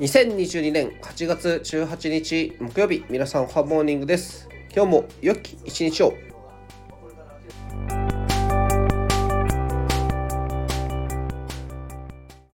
2022年8月18日木曜日皆さんハーモーニングです。今日も良き一日を。